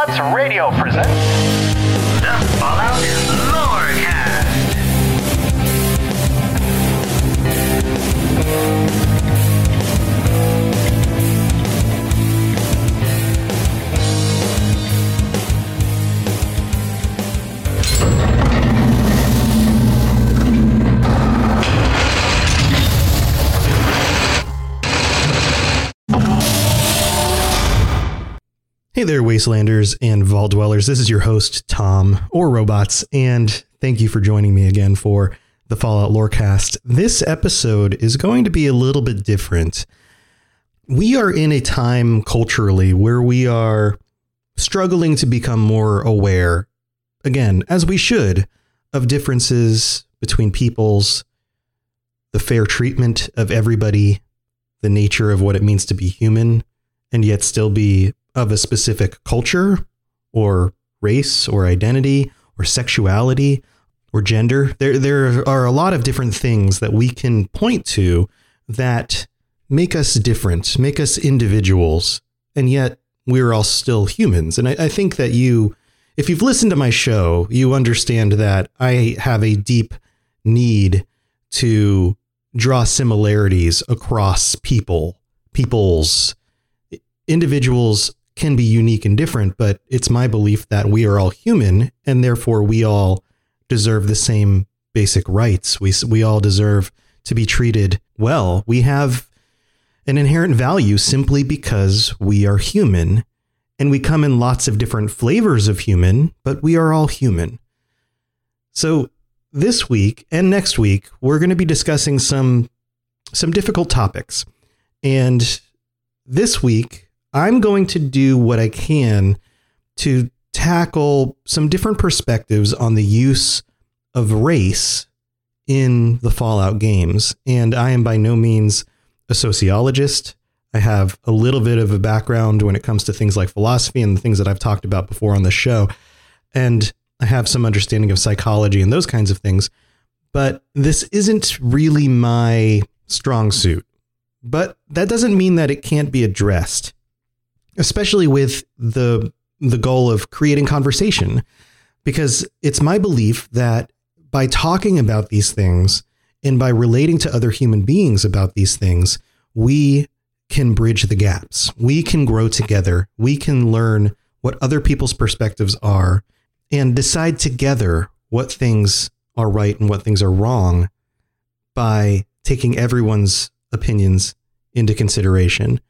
Robots Radio presents the Fallout Lorecast. Hey there, Wastelanders and Vault Dwellers. This is your host, Tom, or Robots, and thank you for joining me again for the Fallout Lorecast. This episode is going to be a little bit different. We are in a time culturally where we are struggling to become more aware, again, as we should, of differences between peoples, the fair treatment of everybody, the nature of what it means to be human, and yet still be of a specific culture or race or identity or sexuality or gender. There, there are a lot of different things that we can point to that make us different, make us individuals, and yet we're all still humans. And I, I think that you, if you've listened to my show, you understand that I have a deep need to draw similarities across people, peoples, individuals can be unique and different, but it's my belief that we are all human and therefore we all deserve the same basic rights. We, we all deserve to be treated well. We have an inherent value simply because we are human and we come in lots of different flavors of human, but we are all human. So this week and next week, we're going to be discussing some some difficult topics. And this week, I'm going to do what I can to tackle some different perspectives on the use of race in the Fallout games. And I am by no means a sociologist. I have a little bit of a background when it comes to things like philosophy and the things that I've talked about before on the show. And I have some understanding of psychology and those kinds of things. But this isn't really my strong suit. But that doesn't mean that it can't be addressed especially with the the goal of creating conversation. Because it's my belief that by talking about these things and by relating to other human beings about these things we can bridge the gaps. We can grow together. We can learn what other people's perspectives are and decide together what things are right and what things are wrong by taking everyone's opinions into consideration.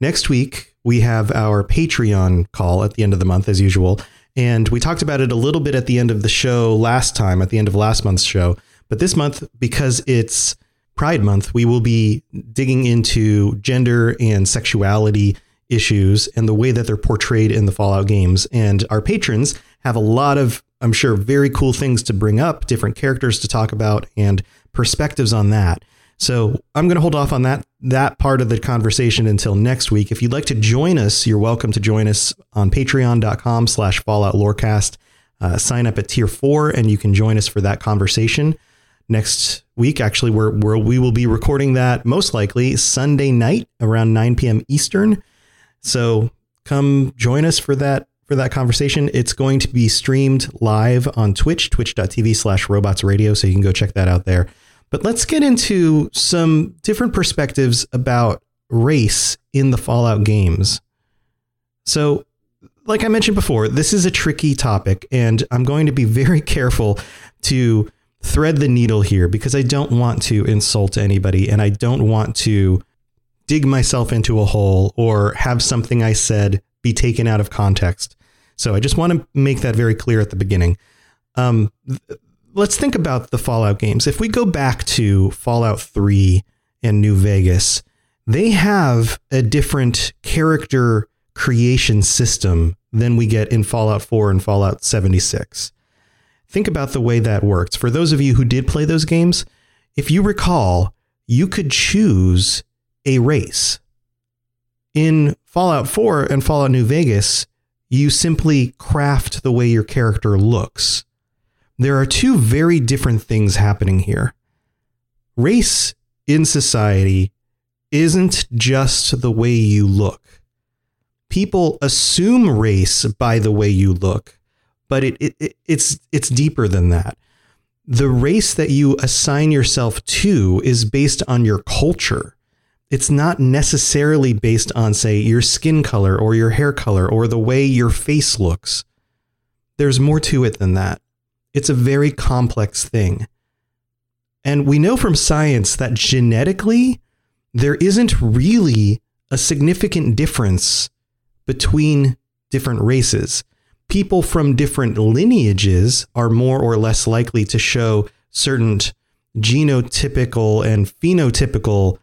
Next week we have our Patreon call at the end of the month, as usual. And we talked about it a little bit at the end of the show last time, at the end of last month's show. But this month, because it's Pride Month, we will be digging into gender and sexuality issues and the way that they're portrayed in the Fallout games. And our patrons have a lot of, I'm sure, very cool things to bring up, different characters to talk about, and perspectives on that. So I'm going to hold off on that that part of the conversation until next week. If you'd like to join us, you're welcome to join us on patreon.com slash fallout lorecast. Uh, sign up at tier four and you can join us for that conversation next week. Actually, we're, we're, we will be recording that most likely Sunday night around 9 p.m. Eastern. So come join us for that for that conversation. It's going to be streamed live on Twitch, twitch.tv slash robots radio. So you can go check that out there. But let's get into some different perspectives about race in the Fallout games. So, like I mentioned before, this is a tricky topic, and I'm going to be very careful to thread the needle here because I don't want to insult anybody and I don't want to dig myself into a hole or have something I said be taken out of context. So I just want to make that very clear at the beginning. Um, let's think about the Fallout games. If we go back to Fallout 3 and New Vegas, they have a different character creation system than we get in Fallout 4 and Fallout 76. Think about the way that works. For those of you who did play those games, if you recall, you could choose a race. In Fallout 4 and Fallout New Vegas, you simply craft the way your character looks. There are two very different things happening here. Race in society isn't just the way you look. People assume race by the way you look, but it, it, it's it's deeper than that. The race that you assign yourself to is based on your culture. It's not necessarily based on, say, your skin color or your hair color or the way your face looks. There's more to it than that. It's a very complex thing. And we know from science that genetically, there isn't really a significant difference between different races. People from different lineages are more or less likely to show certain genotypical and phenotypical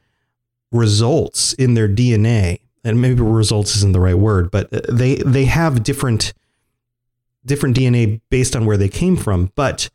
results in their DNA. And maybe results isn't the right word, but they they have different different DNA based on where they came from. But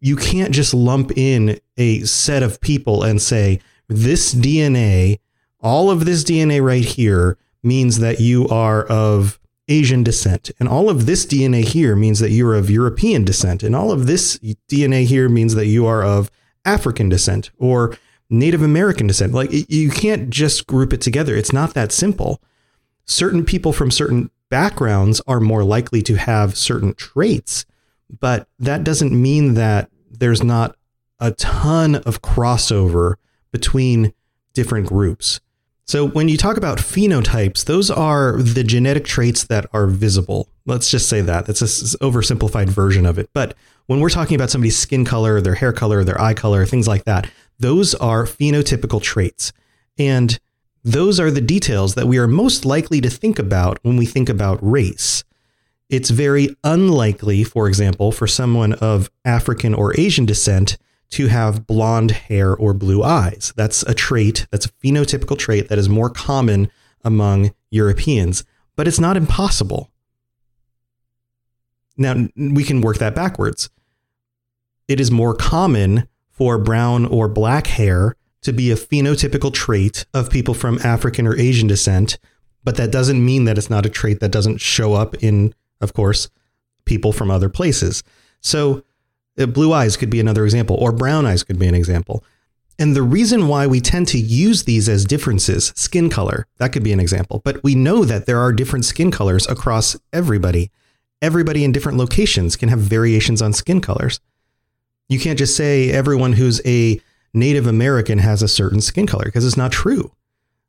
you can't just lump in a set of people and say, this DNA, all of this DNA right here means that you are of Asian descent. And all of this DNA here means that you're of European descent. And all of this DNA here means that you are of African descent or Native American descent. Like you can't just group it together. It's not that simple. Certain people from certain backgrounds are more likely to have certain traits but that doesn't mean that there's not a ton of crossover between different groups. So when you talk about phenotypes, those are the genetic traits that are visible. Let's just say that. That's an oversimplified version of it. But when we're talking about somebody's skin color, their hair color, their eye color, things like that, those are phenotypical traits. And those are the details that we are most likely to think about when we think about race it's very unlikely, for example, for someone of African or Asian descent to have blonde hair or blue eyes. That's a trait, that's a phenotypical trait that is more common among Europeans, but it's not impossible. Now, we can work that backwards. It is more common for brown or black hair to be a phenotypical trait of people from African or Asian descent, but that doesn't mean that it's not a trait that doesn't show up in of course, people from other places. So, uh, blue eyes could be another example, or brown eyes could be an example. And the reason why we tend to use these as differences, skin color, that could be an example. But we know that there are different skin colors across everybody. Everybody in different locations can have variations on skin colors. You can't just say everyone who's a Native American has a certain skin color because it's not true.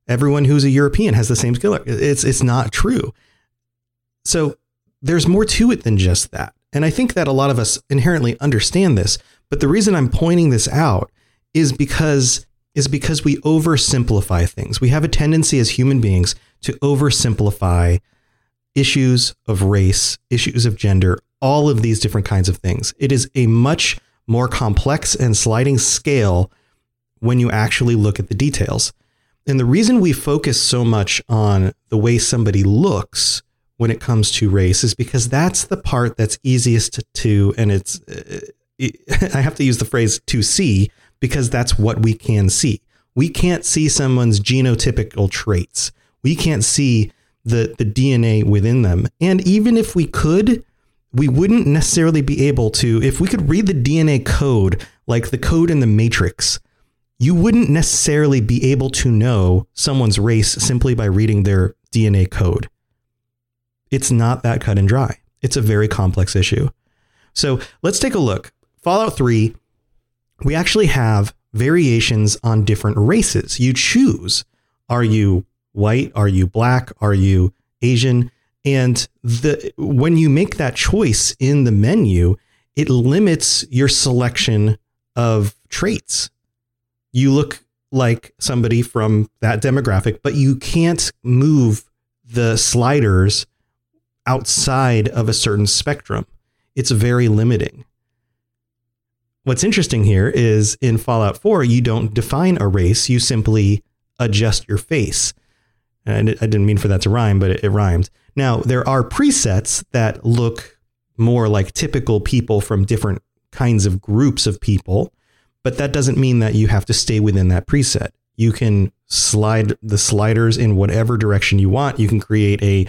Everyone who's a European has the same skin color. It's it's not true. So there's more to it than just that. And I think that a lot of us inherently understand this, but the reason I'm pointing this out is because is because we oversimplify things. We have a tendency as human beings to oversimplify issues of race, issues of gender, all of these different kinds of things. It is a much more complex and sliding scale when you actually look at the details. And the reason we focus so much on the way somebody looks when it comes to race is because that's the part that's easiest to, and it's uh, I have to use the phrase to see because that's what we can see. We can't see someone's genotypical traits. We can't see the the DNA within them. And even if we could, we wouldn't necessarily be able to if we could read the DNA code like the code in the matrix. You wouldn't necessarily be able to know someone's race simply by reading their DNA code. It's not that cut and dry. It's a very complex issue. So let's take a look. Fallout 3, we actually have variations on different races. You choose are you white? Are you black? Are you Asian? And the when you make that choice in the menu, it limits your selection of traits. You look like somebody from that demographic, but you can't move the sliders outside of a certain spectrum. It's very limiting. what's interesting here is in Fallout 4, you don't define a race, you simply adjust your face. And I didn't mean for that to rhyme, but it, it rhymed. Now, there are presets that look more like typical people from different kinds of groups of people, but that doesn't mean that you have to stay within that preset. You can slide the sliders in whatever direction you want. You can create a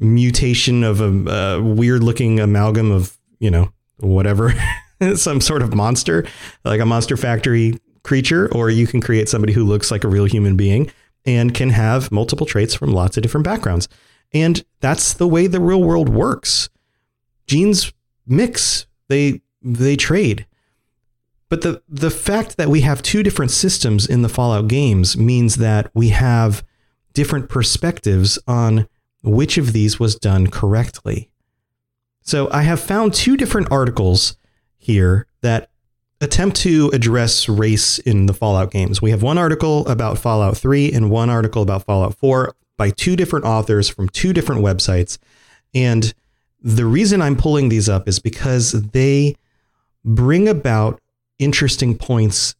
mutation of a, a weird looking amalgam of, you know, whatever, some sort of monster, like a monster factory creature, or you can create somebody who looks like a real human being and can have multiple traits from lots of different backgrounds. And that's the way the real world works. Genes mix, they they trade. But the the fact that we have two different systems in the Fallout games means that we have different perspectives on which of these was done correctly. So I have found two different articles here that attempt to address race in the Fallout games. We have one article about Fallout 3 and one article about Fallout 4 by two different authors from two different websites. And the reason I'm pulling these up is because they bring about interesting points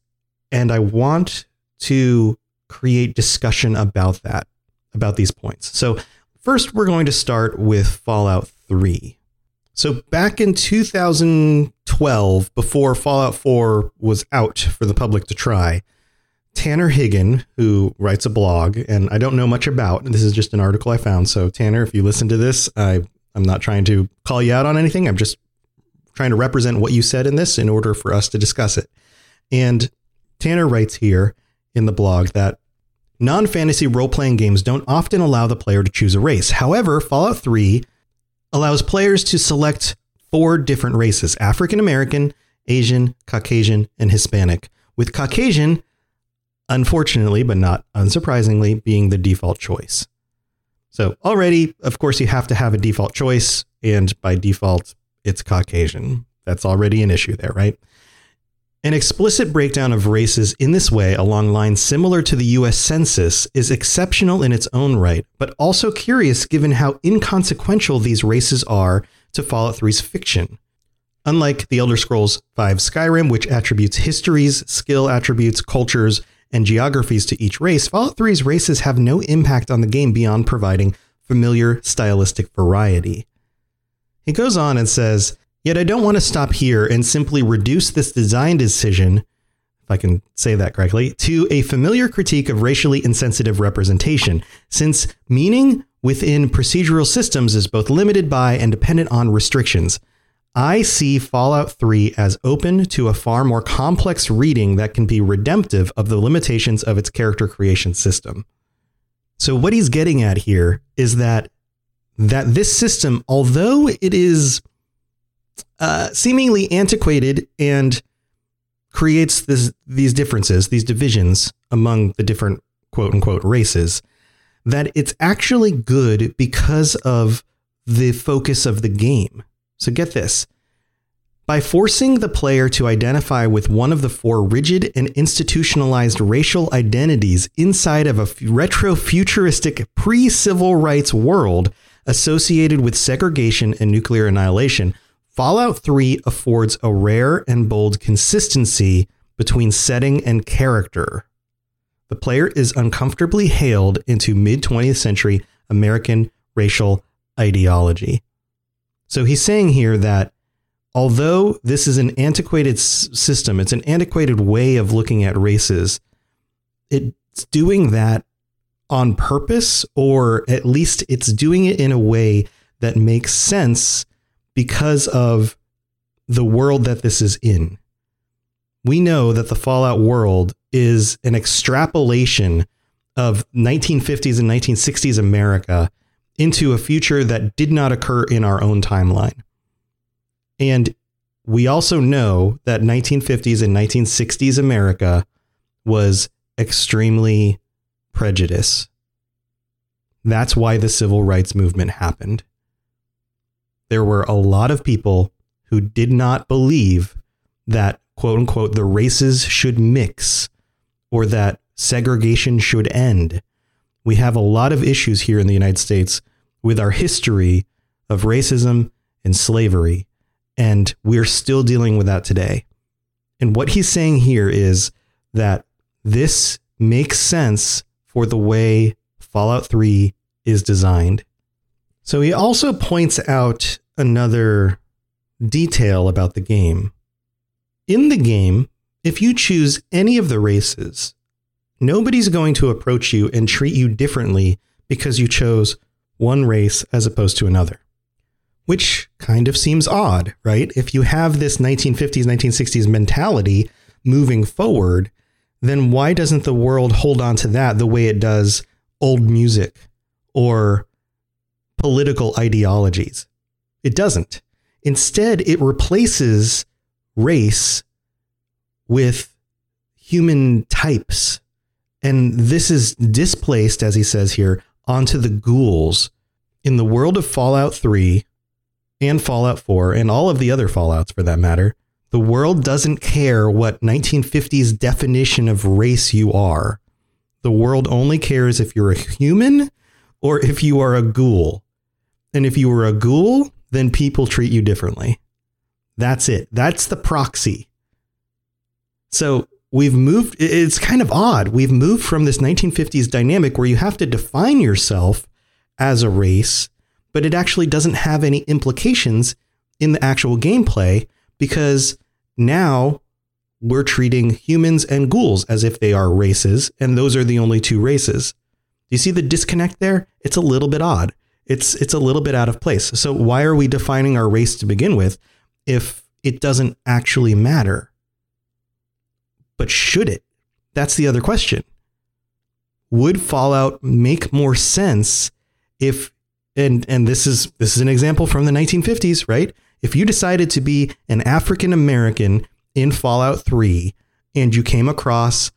and I want to create discussion about that, about these points. So, first, we're going to start with Fallout 3. So, back in 2012, before Fallout 4 was out for the public to try, Tanner Higgin, who writes a blog, and I don't know much about, this is just an article I found. So, Tanner, if you listen to this, I, I'm not trying to call you out on anything. I'm just trying to represent what you said in this in order for us to discuss it. And Tanner writes here in the blog that non fantasy role playing games don't often allow the player to choose a race. However, Fallout 3 allows players to select four different races African American, Asian, Caucasian, and Hispanic, with Caucasian, unfortunately, but not unsurprisingly, being the default choice. So, already, of course, you have to have a default choice, and by default, it's Caucasian. That's already an issue there, right? An explicit breakdown of races in this way along lines similar to the US Census is exceptional in its own right, but also curious given how inconsequential these races are to Fallout 3's fiction. Unlike the Elder Scrolls V Skyrim, which attributes histories, skill attributes, cultures, and geographies to each race, Fallout 3's races have no impact on the game beyond providing familiar stylistic variety. He goes on and says, Yet I don't want to stop here and simply reduce this design decision, if I can say that correctly, to a familiar critique of racially insensitive representation, since meaning within procedural systems is both limited by and dependent on restrictions. I see Fallout 3 as open to a far more complex reading that can be redemptive of the limitations of its character creation system. So what he's getting at here is that that this system, although it is uh, seemingly antiquated and creates this, these differences, these divisions among the different quote unquote races, that it's actually good because of the focus of the game. So get this. By forcing the player to identify with one of the four rigid and institutionalized racial identities inside of a retro futuristic pre civil rights world associated with segregation and nuclear annihilation, Fallout 3 affords a rare and bold consistency between setting and character. The player is uncomfortably hailed into mid 20th century American racial ideology. So he's saying here that although this is an antiquated s- system, it's an antiquated way of looking at races, it's doing that on purpose, or at least it's doing it in a way that makes sense because of the world that this is in. We know that the Fallout world is an extrapolation of 1950s and 1960s America into a future that did not occur in our own timeline. And we also know that 1950s and 1960s America was extremely prejudiced. That's why the civil rights movement happened. There were a lot of people who did not believe that, quote unquote, the races should mix or that segregation should end. We have a lot of issues here in the United States with our history of racism and slavery, and we're still dealing with that today. And what he's saying here is that this makes sense for the way Fallout 3 is designed. So he also points out another detail about the game. In the game, if you choose any of the races, nobody's going to approach you and treat you differently because you chose one race as opposed to another. Which kind of seems odd, right? If you have this 1950s, 1960s mentality moving forward, then why doesn't the world hold on to that the way it does old music or political ideologies? It doesn't. Instead, it replaces race with human types. And this is displaced, as he says here, onto the ghouls. In the world of Fallout 3 and Fallout 4, and all of the other Fallouts for that matter, the world doesn't care what 1950s definition of race you are. The world only cares if you're a human or if you are a ghoul. And if you are a ghoul, then people treat you differently. That's it. That's the proxy. So we've moved, it's kind of odd. We've moved from this 1950s dynamic where you have to define yourself as a race, but it actually doesn't have any implications in the actual gameplay because now we're treating humans and ghouls as if they are races, and those are the only two races. Do you see the disconnect there? It's a little bit odd. It's it's a little bit out of place. So why are we defining our race to begin with if it doesn't actually matter? But should it? That's the other question. Would Fallout make more sense if and and this is this is an example from the 1950s, right? If you decided to be an African American in Fallout 3 and you came across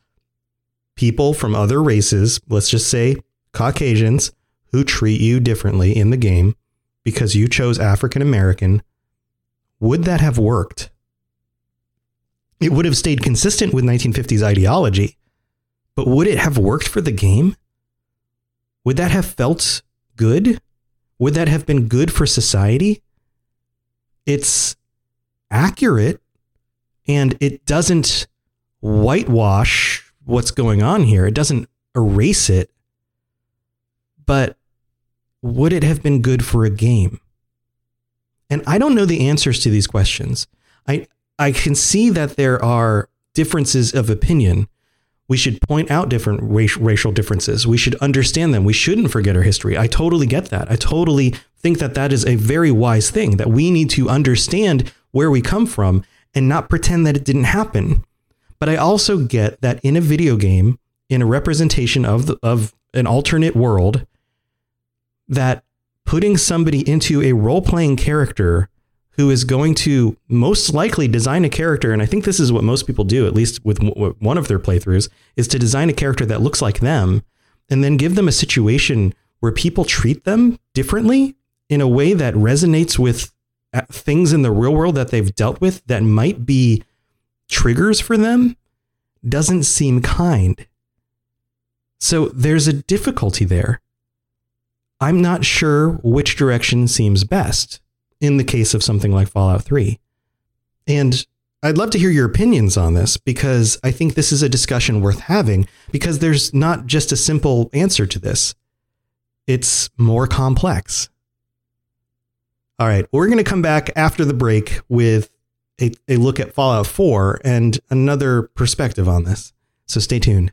people from other races, let's just say Caucasians, who treat you differently in the game because you chose African American, would that have worked? It would have stayed consistent with 1950s ideology, but would it have worked for the game? Would that have felt good? Would that have been good for society? It's accurate and it doesn't whitewash what's going on here. It doesn't erase it. But would it have been good for a game? And I don't know the answers to these questions. I I can see that there are differences of opinion. We should point out different racial differences. We should understand them. We shouldn't forget our history. I totally get that. I totally think that that is a very wise thing that we need to understand where we come from and not pretend that it didn't happen. But I also get that in a video game, in a representation of the, of an alternate world, that putting somebody into a role playing character who is going to most likely design a character, and I think this is what most people do, at least with one of their playthroughs, is to design a character that looks like them and then give them a situation where people treat them differently in a way that resonates with uh, things in the real world that they've dealt with that might be triggers for them doesn't seem kind. So there's a difficulty there. I'm not sure which direction seems best in the case of something like Fallout 3. And I'd love to hear your opinions on this because I think this is a discussion worth having because there's not just a simple answer to this. It's more complex. All right, we're going to come back after the break with a, a look at Fallout 4 and another perspective on this. So stay tuned.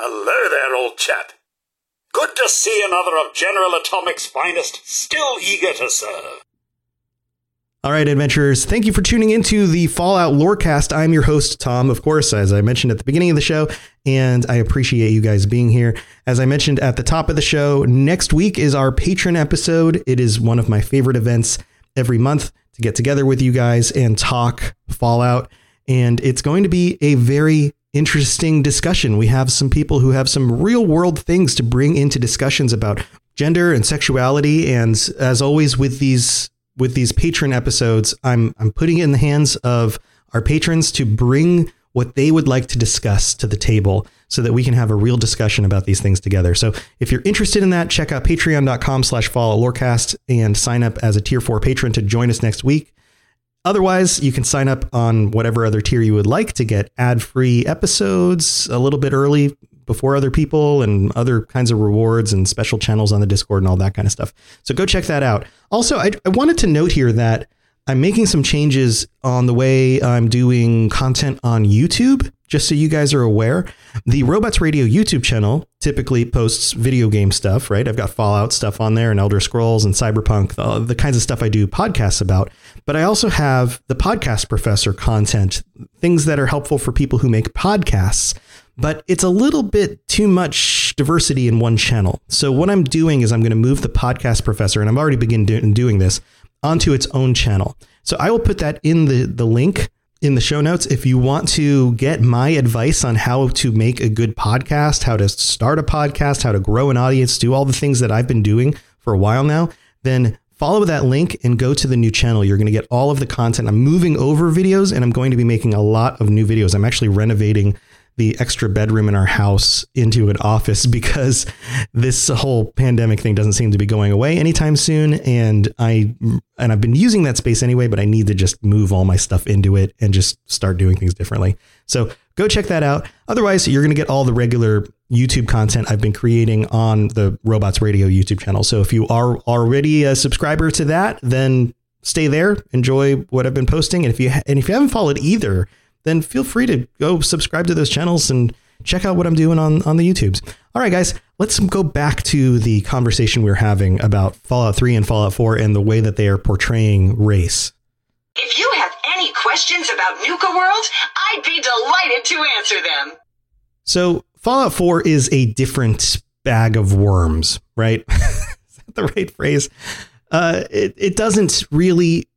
Hello there, old chap. Good to see another of General Atomic's finest, still eager to serve. All right, adventurers, thank you for tuning into the Fallout Lorecast. I'm your host, Tom, of course, as I mentioned at the beginning of the show, and I appreciate you guys being here. As I mentioned at the top of the show, next week is our patron episode. It is one of my favorite events every month to get together with you guys and talk Fallout. And it's going to be a very interesting discussion. We have some people who have some real world things to bring into discussions about gender and sexuality. And as always with these with these patron episodes, I'm I'm putting it in the hands of our patrons to bring what they would like to discuss to the table so that we can have a real discussion about these things together. So if you're interested in that, check out patreon.com slash fallout lorecast and sign up as a tier four patron to join us next week. Otherwise, you can sign up on whatever other tier you would like to get ad free episodes a little bit early before other people and other kinds of rewards and special channels on the Discord and all that kind of stuff. So go check that out. Also, I, I wanted to note here that I'm making some changes on the way I'm doing content on YouTube, just so you guys are aware. The Robots Radio YouTube channel typically posts video game stuff, right? I've got Fallout stuff on there and Elder Scrolls and Cyberpunk, the, the kinds of stuff I do podcasts about. But I also have the Podcast Professor content, things that are helpful for people who make podcasts. But it's a little bit too much diversity in one channel. So what I'm doing is I'm going to move the Podcast Professor, and I've already begun do- doing this onto its own channel. So I will put that in the, the link in the show notes. If you want to get my advice on how to make a good podcast, how to start a podcast, how to grow an audience, do all the things that I've been doing for a while now, then follow that link and go to the new channel. You're going to get all of the content. I'm moving over videos and I'm going to be making a lot of new videos. I'm actually renovating the extra bedroom in our house into an office because this whole pandemic thing doesn't seem to be going away anytime soon and I and I've been using that space anyway but I need to just move all my stuff into it and just start doing things differently. So go check that out. Otherwise, you're going to get all the regular YouTube content I've been creating on the Robots Radio YouTube channel. So if you are already a subscriber to that, then stay there, enjoy what I've been posting and if you and if you haven't followed either then feel free to go subscribe to those channels and check out what I'm doing on, on the YouTubes. All right, guys, let's go back to the conversation we are having about Fallout 3 and Fallout 4 and the way that they are portraying race. If you questions about Nuka World, I'd be delighted to answer them. So, Fallout 4 is a different bag of worms, right? is that the right phrase? Uh, it, it doesn't really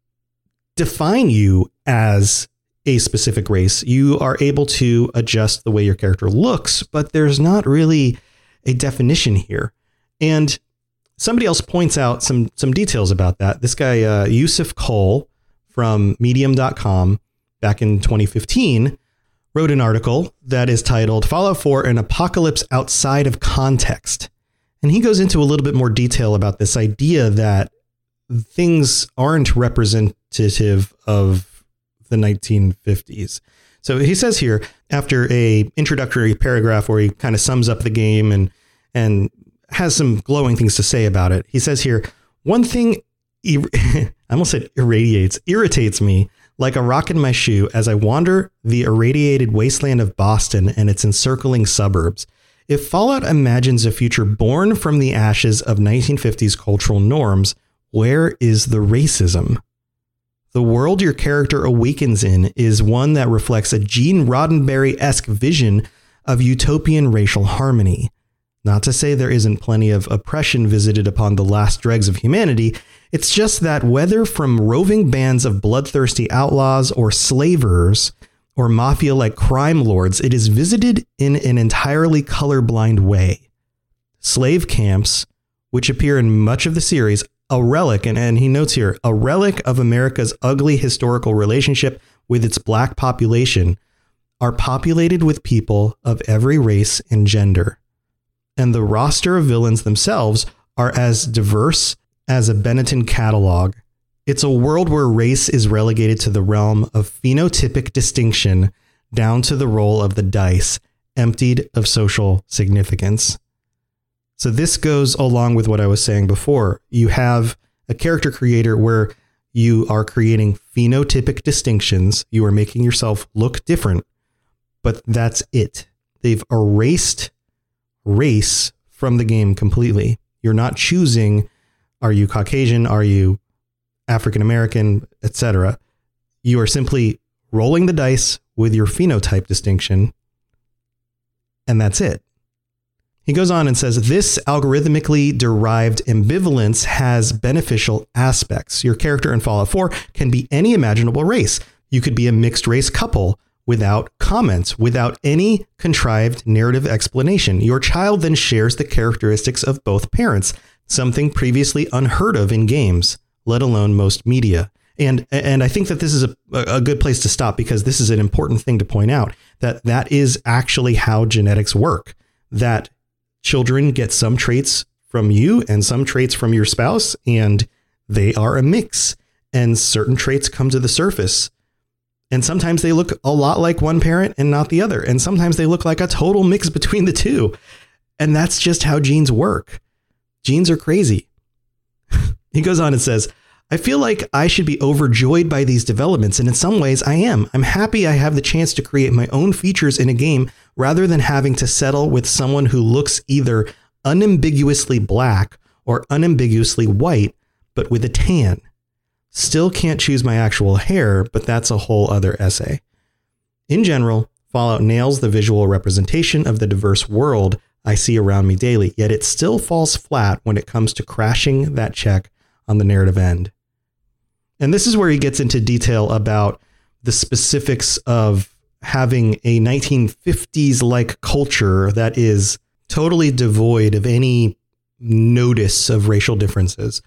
define you as a specific race, you are able to adjust the way your character looks, but there's not really a definition here. And somebody else points out some some details about that. This guy uh, Yussef Cole from Medium.com back in 2015 wrote an article that is titled "Fallout 4: An Apocalypse Outside of Context," and he goes into a little bit more detail about this idea that things aren't representative of the 1950s. So he says here, after a introductory paragraph where he kind of sums up the game and and has some glowing things to say about it. He says here, one thing I almost said irradiates, irritates me like a rock in my shoe as I wander the irradiated wasteland of Boston and its encircling suburbs. If Fallout imagines a future born from the ashes of 1950s cultural norms, where is the racism? The world your character awakens in is one that reflects a Gene Roddenberry esque vision of utopian racial harmony. Not to say there isn't plenty of oppression visited upon the last dregs of humanity, it's just that whether from roving bands of bloodthirsty outlaws or slavers or mafia like crime lords, it is visited in an entirely colorblind way. Slave camps, which appear in much of the series, a relic, and, and he notes here, a relic of America's ugly historical relationship with its black population, are populated with people of every race and gender. And the roster of villains themselves are as diverse as a Benetton catalog. It's a world where race is relegated to the realm of phenotypic distinction down to the roll of the dice, emptied of social significance. So, this goes along with what I was saying before. You have a character creator where you are creating phenotypic distinctions, you are making yourself look different, but that's it. They've erased race from the game completely. You're not choosing are you Caucasian, are you African American, etc. You are simply rolling the dice with your phenotype distinction and that's it. He goes on and says this algorithmically derived ambivalence has beneficial aspects. Your character in Fallout 4 can be any imaginable race. You could be a mixed race couple without comments, without any contrived narrative explanation. Your child then shares the characteristics of both parents, something previously unheard of in games, let alone most media. And and I think that this is a, a good place to stop because this is an important thing to point out that that is actually how genetics work. That children get some traits from you and some traits from your spouse, and they are a mix. And certain traits come to the surface. And sometimes they look a lot like one parent and not the other. And sometimes they look like a total mix between the two. And that's just how genes work. Genes are crazy. he goes on and says, I feel like I should be overjoyed by these developments, and in some ways I am. I'm happy I have the chance to create my own features in a game rather than having to settle with someone who looks either unambiguously black or unambiguously white, but with a tan. Still can't choose my actual hair, but that's a whole other essay. In general, Fallout nails the visual representation of the diverse world I see around me daily, yet it still falls flat when it comes to crashing that check on the narrative end. And this is where he gets into detail about the specifics of having a 1950s like culture that is totally devoid of any notice of racial differences.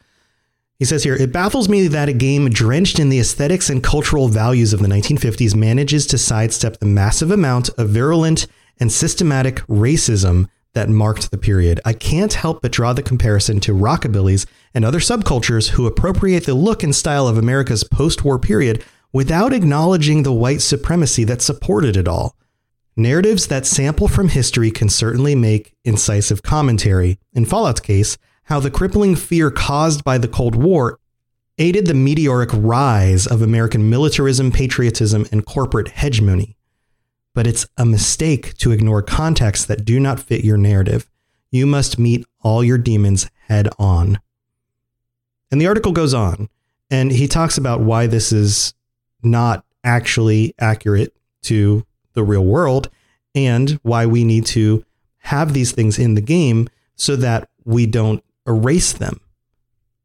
He says here, it baffles me that a game drenched in the aesthetics and cultural values of the 1950s manages to sidestep the massive amount of virulent and systematic racism that marked the period. I can't help but draw the comparison to rockabillys and other subcultures who appropriate the look and style of America's post war period without acknowledging the white supremacy that supported it all. Narratives that sample from history can certainly make incisive commentary. In Fallout's case, how the crippling fear caused by the Cold War aided the meteoric rise of American militarism, patriotism, and corporate hegemony but it's a mistake to ignore contexts that do not fit your narrative. You must meet all your demons head on. And the article goes on, and he talks about why this is not actually accurate to the real world and why we need to have these things in the game so that we don't erase them.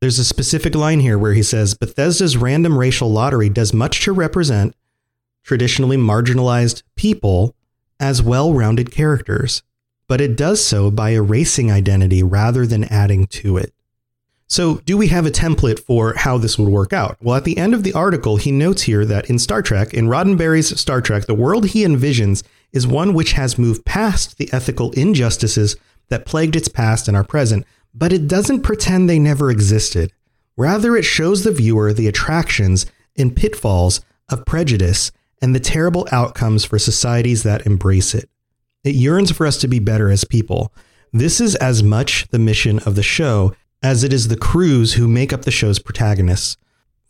There's a specific line here where he says Bethesda's random racial lottery does much to represent traditionally marginalized people as well rounded characters, but it does so by erasing identity rather than adding to it. So, do we have a template for how this would work out? Well, at the end of the article, he notes here that in Star Trek, in Roddenberry's Star Trek, the world he envisions is one which has moved past the ethical injustices that plagued its past and our present, but it doesn't pretend they never existed. Rather, it shows the viewer the attractions and pitfalls of prejudice and the terrible outcomes for societies that embrace it. It yearns for us to be better as people. This is as much the mission of the show as it is the crews who make up the show's protagonists.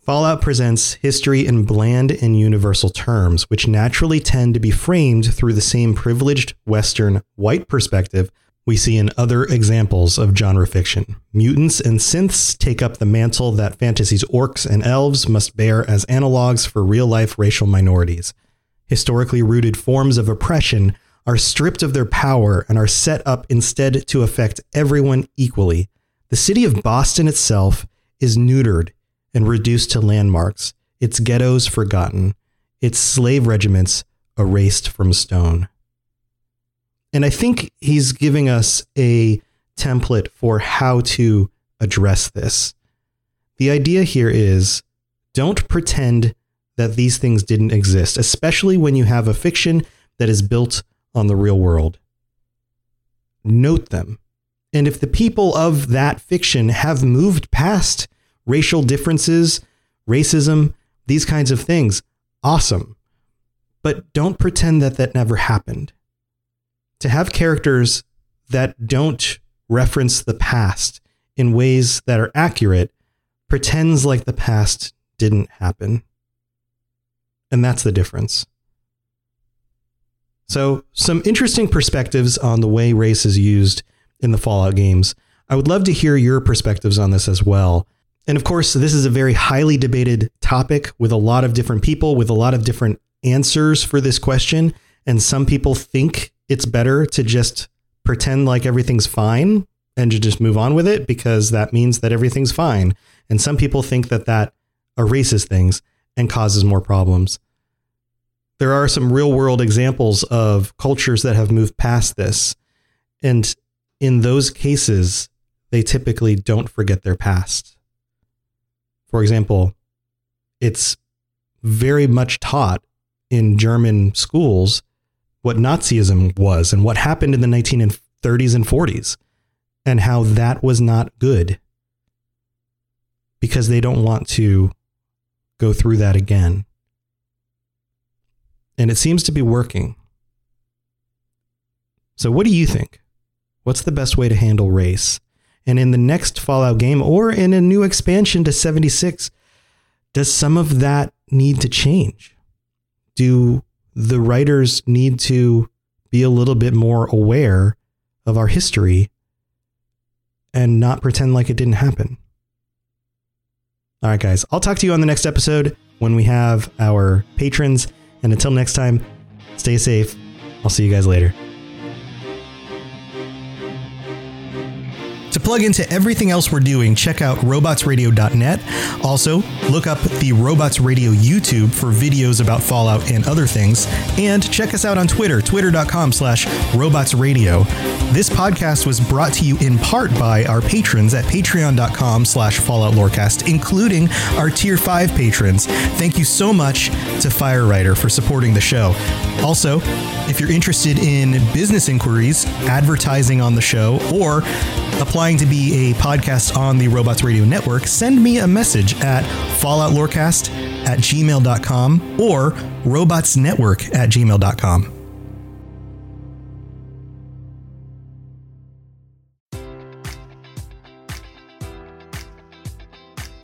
Fallout presents history in bland and universal terms, which naturally tend to be framed through the same privileged Western white perspective we see in other examples of genre fiction. Mutants and synths take up the mantle that fantasy's orcs and elves must bear as analogs for real life racial minorities. Historically rooted forms of oppression are stripped of their power and are set up instead to affect everyone equally. The city of Boston itself is neutered and reduced to landmarks, its ghettos forgotten, its slave regiments erased from stone. And I think he's giving us a template for how to address this. The idea here is don't pretend that these things didn't exist, especially when you have a fiction that is built on the real world. Note them. And if the people of that fiction have moved past racial differences, racism, these kinds of things, awesome. But don't pretend that that never happened. To have characters that don't reference the past in ways that are accurate pretends like the past didn't happen. And that's the difference. So, some interesting perspectives on the way race is used in the Fallout games. I would love to hear your perspectives on this as well. And of course, this is a very highly debated topic with a lot of different people, with a lot of different answers for this question. And some people think it's better to just pretend like everything's fine and to just move on with it because that means that everything's fine. And some people think that that erases things and causes more problems. There are some real world examples of cultures that have moved past this. And in those cases, they typically don't forget their past. For example, it's very much taught in German schools what Nazism was and what happened in the 1930s and 40s and how that was not good because they don't want to go through that again. And it seems to be working. So, what do you think? What's the best way to handle race? And in the next Fallout game or in a new expansion to 76, does some of that need to change? Do the writers need to be a little bit more aware of our history and not pretend like it didn't happen? All right, guys, I'll talk to you on the next episode when we have our patrons. And until next time, stay safe. I'll see you guys later. Plug into everything else we're doing, check out robotsradio.net. Also, look up the Robots Radio YouTube for videos about Fallout and other things. And check us out on Twitter, twitter.com slash robotsradio. This podcast was brought to you in part by our patrons at patreon.com slash falloutlorecast, including our Tier 5 patrons. Thank you so much to Firewriter for supporting the show. Also, if you're interested in business inquiries, advertising on the show, or applying to be a podcast on the Robots Radio Network, send me a message at falloutlorecast at gmail.com or robotsnetwork at gmail.com.